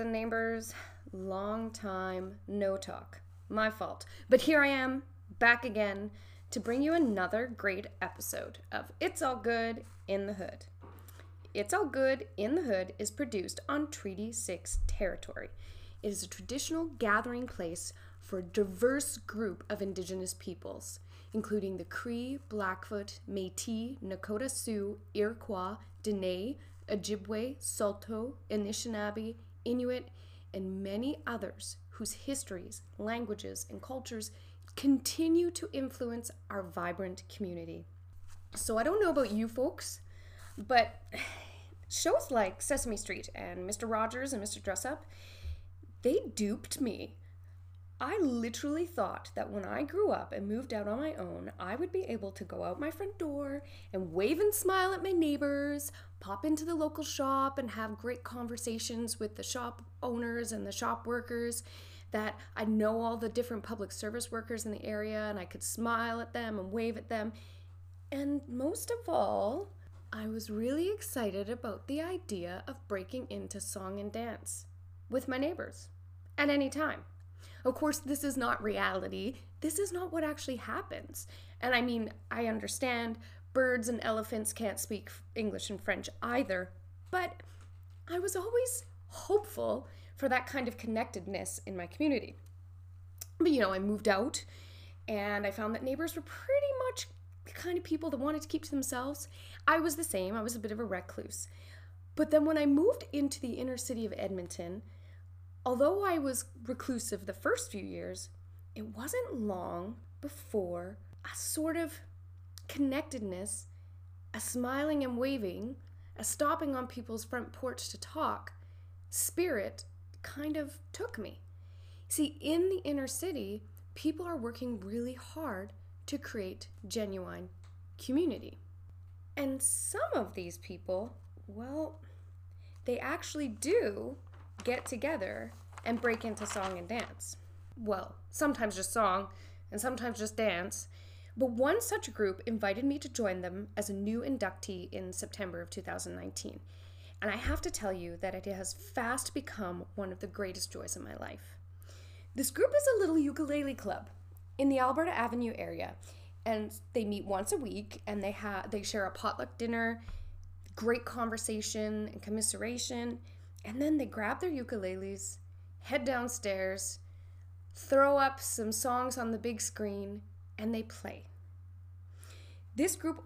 and neighbors, long time no talk. My fault. But here I am, back again, to bring you another great episode of It's All Good in the Hood. It's All Good in the Hood is produced on Treaty 6 territory. It is a traditional gathering place for a diverse group of Indigenous peoples, including the Cree, Blackfoot, Metis, Nakota Sioux, Iroquois, Dene, Ojibwe, Saulteaux, Anishinaabe, Inuit, and many others whose histories, languages, and cultures continue to influence our vibrant community. So I don't know about you folks, but shows like Sesame Street and Mr. Rogers and Mr. Dressup, they duped me. I literally thought that when I grew up and moved out on my own, I would be able to go out my front door and wave and smile at my neighbors, pop into the local shop and have great conversations with the shop owners and the shop workers, that I know all the different public service workers in the area and I could smile at them and wave at them. And most of all, I was really excited about the idea of breaking into song and dance with my neighbors at any time. Of course, this is not reality. This is not what actually happens. And I mean, I understand birds and elephants can't speak English and French either, but I was always hopeful for that kind of connectedness in my community. But you know, I moved out and I found that neighbors were pretty much the kind of people that wanted to keep to themselves. I was the same, I was a bit of a recluse. But then when I moved into the inner city of Edmonton, Although I was reclusive the first few years, it wasn't long before a sort of connectedness, a smiling and waving, a stopping on people's front porch to talk, spirit kind of took me. See, in the inner city, people are working really hard to create genuine community. And some of these people, well, they actually do get together and break into song and dance. Well, sometimes just song and sometimes just dance. But one such group invited me to join them as a new inductee in September of 2019. And I have to tell you that it has fast become one of the greatest joys of my life. This group is a little ukulele club in the Alberta Avenue area, and they meet once a week and they have they share a potluck dinner, great conversation and commiseration, and then they grab their ukuleles, head downstairs, throw up some songs on the big screen, and they play. This group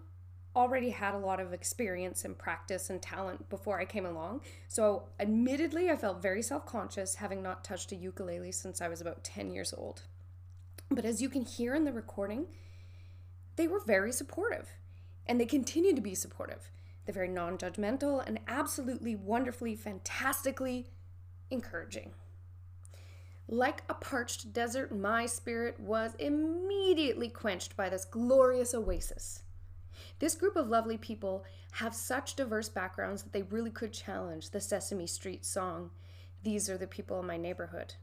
already had a lot of experience and practice and talent before I came along. So, admittedly, I felt very self conscious having not touched a ukulele since I was about 10 years old. But as you can hear in the recording, they were very supportive and they continue to be supportive. They're very non judgmental and absolutely wonderfully, fantastically encouraging. Like a parched desert, my spirit was immediately quenched by this glorious oasis. This group of lovely people have such diverse backgrounds that they really could challenge the Sesame Street song, These Are the People in My Neighborhood.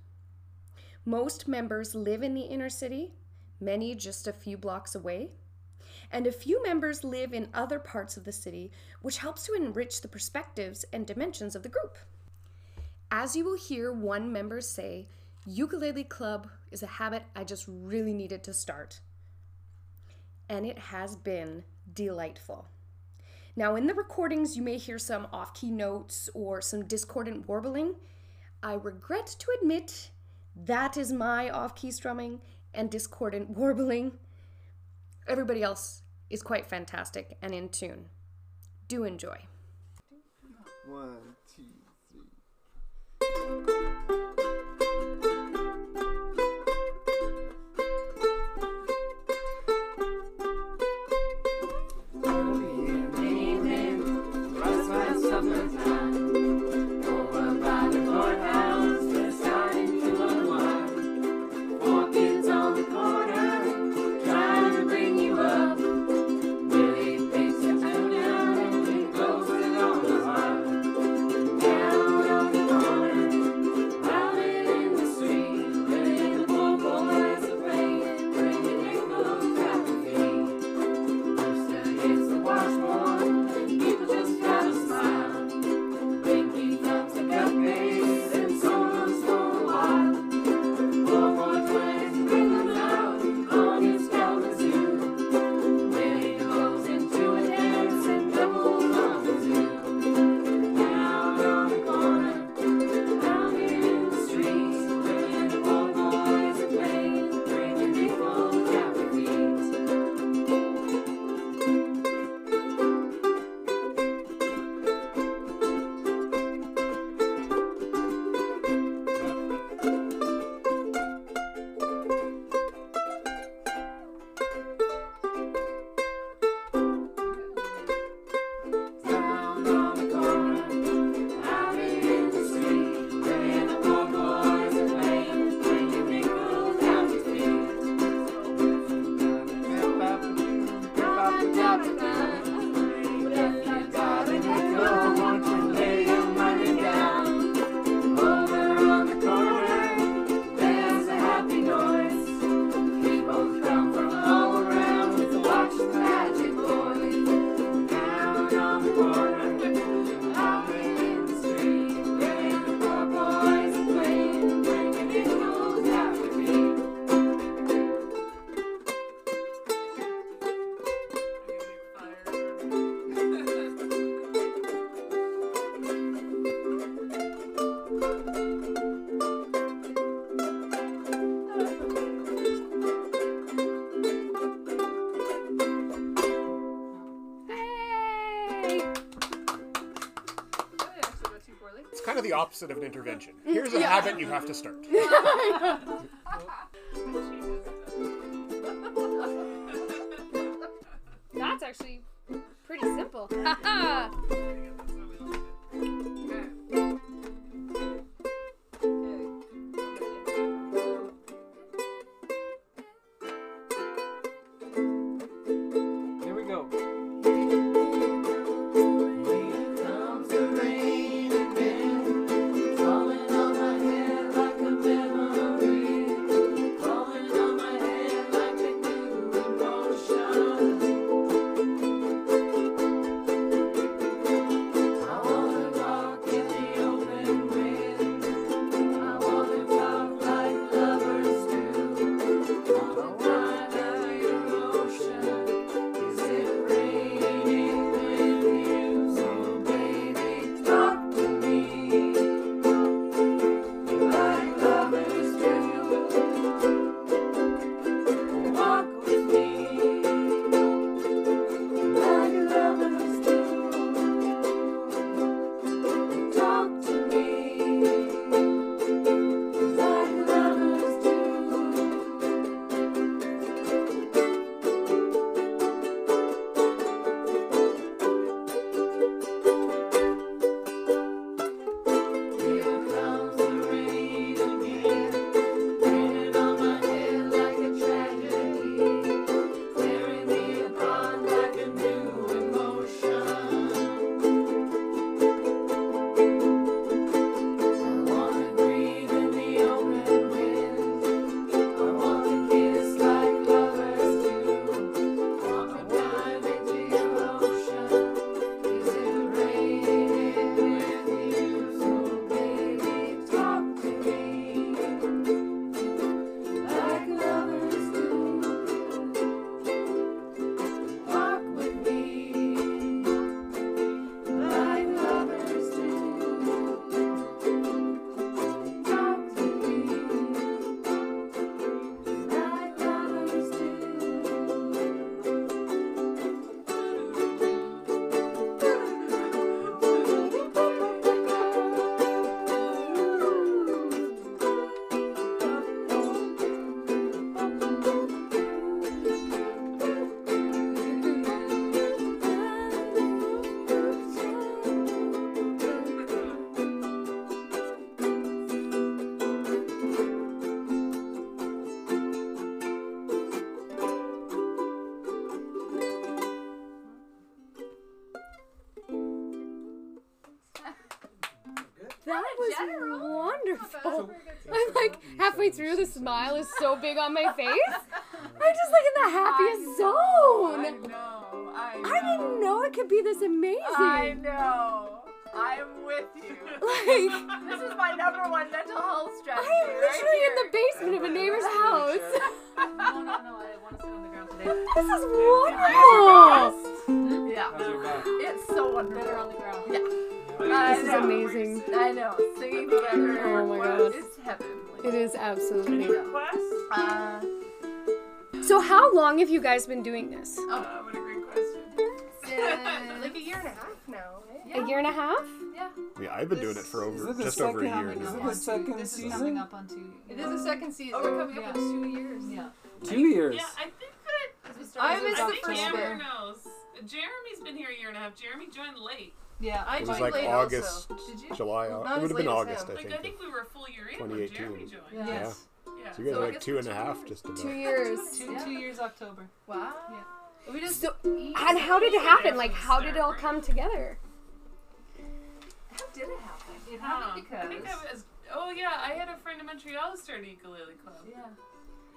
Most members live in the inner city, many just a few blocks away, and a few members live in other parts of the city, which helps to enrich the perspectives and dimensions of the group. As you will hear one member say, ukulele club is a habit I just really needed to start. And it has been delightful. Now, in the recordings, you may hear some off key notes or some discordant warbling. I regret to admit that is my off key strumming and discordant warbling. Everybody else is quite fantastic and in tune. Do enjoy. One, two, three. Opposite of an intervention. Mm, Here's a habit you have to start. That's actually pretty simple. That was general. wonderful. I'm like halfway through, the smile is so big on my face. I'm just like in the happiest I zone. know. I know. I didn't know it could be this amazing. I know. I'm with you. Like, This is my number one mental health strategy. I am literally in the basement of a neighbor's house. No, no, no. I want to sit on the ground today. This is wonderful. Yeah. How's? It's so wonderful. Better on the ground. Yeah. This is know. amazing. I know. Singing together. Oh my God. It's heavenly. It is absolutely. Uh, So, how long have you guys been doing this? oh, what a great question. like a year and a half now. Yeah. A year and a half? Yeah, Yeah, I've been doing it for over it just over a year Is now. it the second This is season? coming up on two. It is a second season. Oh, we're coming up yeah. on two years. Yeah. Two years. Yeah, I think that I started missed the think first Amber knows. Jeremy's been here a year and a half. Jeremy joined late. Yeah. I It was joined like late August, also. Did you? July. Not It would have been August. I Like I think. think we were a full year in when 2018. Jeremy joined. Yeah. Yeah. Yeah. So you guys So are like two and a half, two and two years. just about. Two years. Two, two years October. Wow. Yeah. We just So, and how did it happen? Like, how did it all come together? How did it happen? It Um, happened I think because. I was. Oh yeah, I had a friend in Montreal who started a ukulele club, Yeah.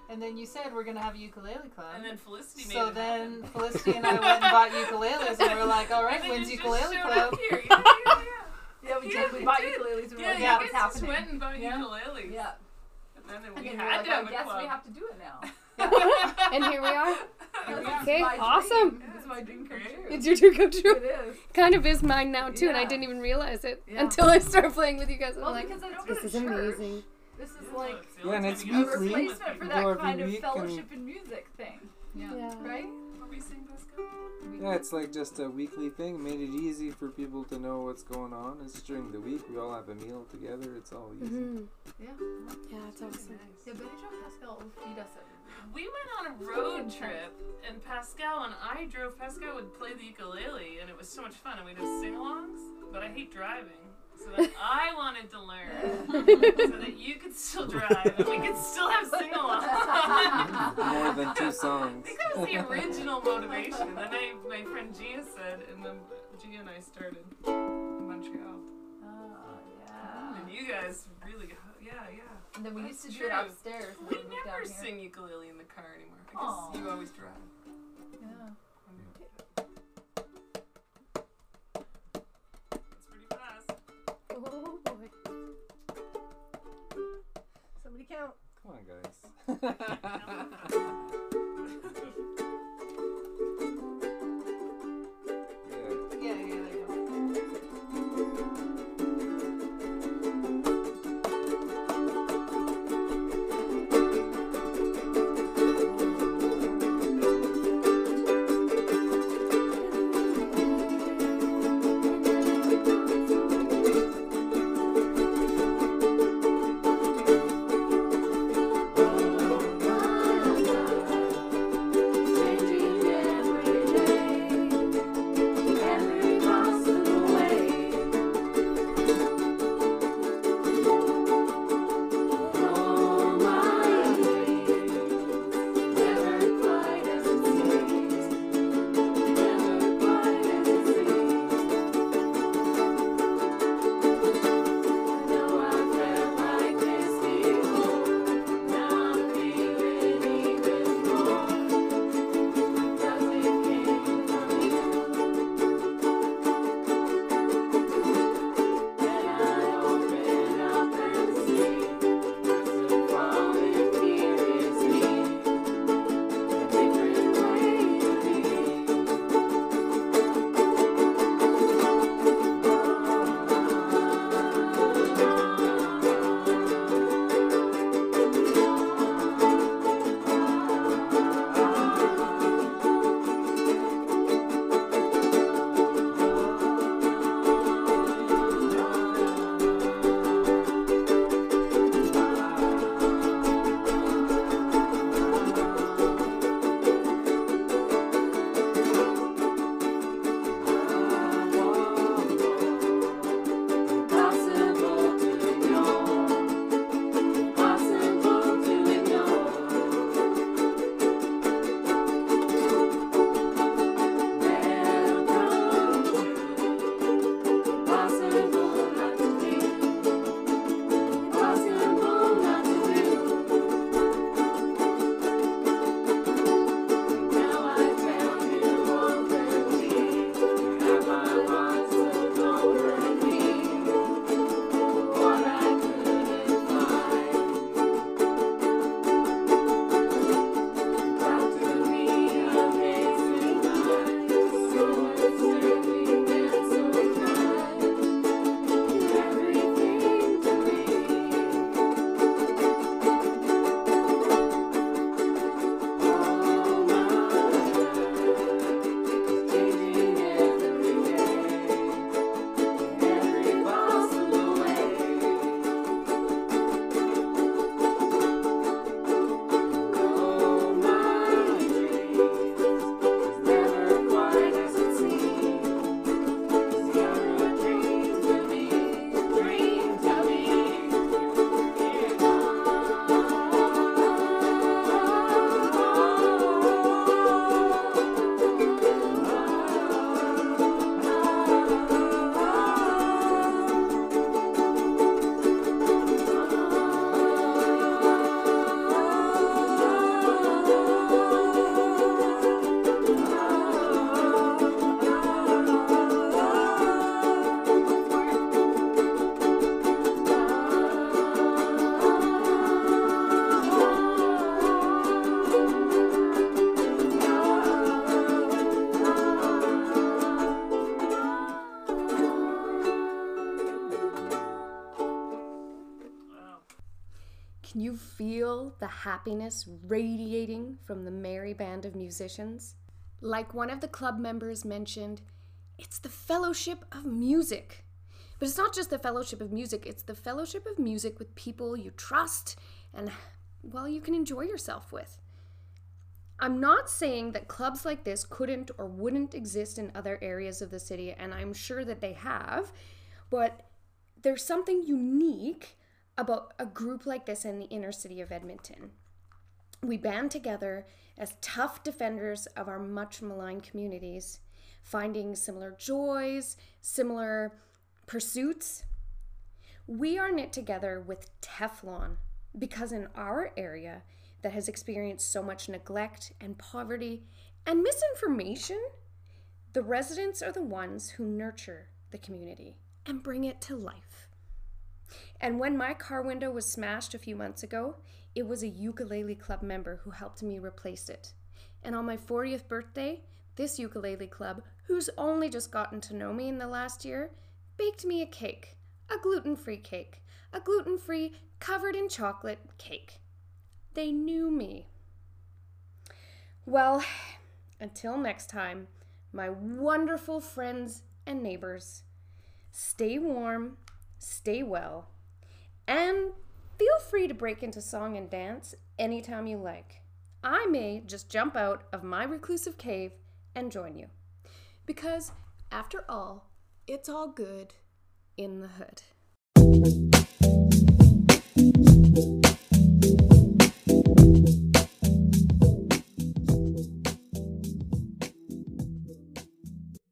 And then you said we're gonna have a ukulele club. and then Felicity made so it then happen. Felicity and I went and bought ukuleles, and we are like, all right, And then when's it just ukulele showed club? up here. Yeah, yeah, Yeah, we Yeah, did. We we bought did. ukuleles. We were yeah. like, yeah, what's you guys just happening? went and bought Yeah. ukuleles. Yeah. And then And we then we were had like, to I have a guess club. we have to do it now. And here we are. Here we are. Okay, my awesome. dream. This is my dream come Great. true. It's your dream come true. It is. Kind of is mine now too, and I Yeah. didn't even realize it Yeah. until I started playing with you guys. I'm Well, like, because I don't this go to is church. amazing. This is Yeah, like it's Yeah, and it's time you get a to replacement for that kind of week and- fellowship and music thing, Yeah. Yeah. right? Where we sing Pascal? Yeah, it's like just a weekly thing. Made it easy for people to know what's going on. It's during the week. We all have a meal together. It's all easy. hmm Yeah. Yeah, it's awesome. Yeah, Betty Jo and Pascal will feed us every We went on a road trip, and Pascal and I drove. Pascal would play the ukulele, and it was so much fun. And we'd have sing-alongs, but I hate driving, so then I wanted to learn so that you could still drive and we could still have sing-alongs. More than two songs. I songs. think that was the original motivation. And then I, my friend Gia said, and then Gia and I started in Montreal. Oh, yeah. And you guys really, yeah, yeah. And then we That's used to true. do it upstairs. We never sing ukulele in the car anymore. I guess Aw. you always drive. Count. Come on, guys. happiness radiating from the merry band of musicians? Like one of the club members mentioned, it's the fellowship of music. But it's not just the fellowship of music, it's the fellowship of music with people you trust and, well, you can enjoy yourself with. I'm not saying that clubs like this couldn't or wouldn't exist in other areas of the city, and I'm sure that they have, but there's something unique about a group like this in the inner city of Edmonton. We band together as tough defenders of our much maligned communities, finding similar joys, similar pursuits. We are knit together with Teflon because in our area that has experienced so much neglect and poverty and misinformation, the residents are the ones who nurture the community and bring it to life. And when my car window was smashed a few months ago, it was a ukulele club member who helped me replace it. And on my 40th birthday, this ukulele club, who's only just gotten to know me in the last year, baked me a cake, a gluten free cake, a gluten free, covered in chocolate cake. They knew me. Well, until next time, my wonderful friends and neighbors, stay warm, stay well, and feel free to break into song and dance anytime you like. I may just jump out of my reclusive cave and join you. Because, after all, it's all good in the hood.